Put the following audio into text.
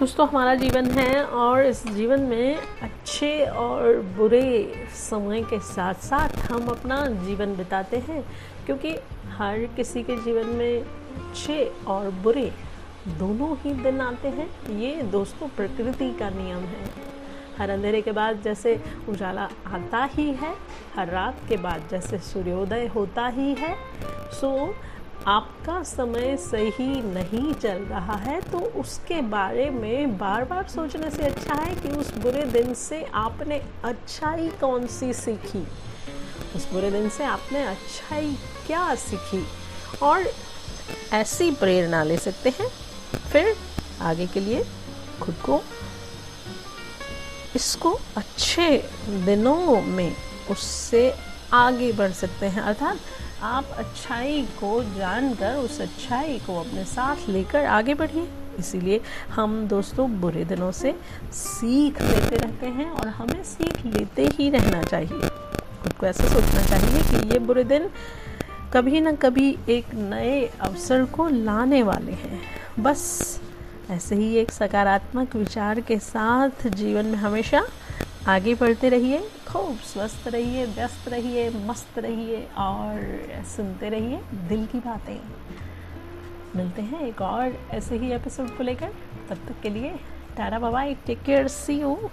दोस्तों, हमारा जीवन है और इस जीवन में अच्छे और बुरे समय के साथ साथ हम अपना जीवन बिताते हैं, क्योंकि हर किसी के जीवन में अच्छे और बुरे दोनों ही दिन आते हैं। ये दोस्तों, प्रकृति का नियम है। हर अंधेरे के बाद जैसे उजाला आता ही है, हर रात के बाद जैसे सूर्योदय होता ही है सो आपका समय सही नहीं चल रहा है तो उसके बारे में बार बार सोचने से अच्छा है कि उस बुरे दिन से आपने अच्छाई कौन सी सीखी? उस बुरे दिन से आपने अच्छाई क्या सीखी? और ऐसी प्रेरणा ले सकते हैं। फिर आगे के लिए खुद को, इसको अच्छे दिनों में उससे आगे बढ़ सकते हैं। अर्थात आप अच्छाई को जानकर, उस अच्छाई को अपने साथ लेकर आगे बढ़िए। इसीलिए हम दोस्तों बुरे दिनों से सीख लेते रहते हैं और हमें सीख लेते ही रहना चाहिए। खुद को ऐसा सोचना चाहिए कि ये बुरे दिन कभी ना कभी एक नए अवसर को लाने वाले हैं। बस ऐसे ही एक सकारात्मक विचार के साथ जीवन में हमेशा आगे बढ़ते रहिए, खूब स्वस्थ रहिए, व्यस्त रहिए, मस्त रहिए और सुनते रहिए दिल की बातें। मिलते हैं एक और ऐसे ही एपिसोड को लेकर। तब तक के लिए, टाटा बाबा टेक केयर सी यू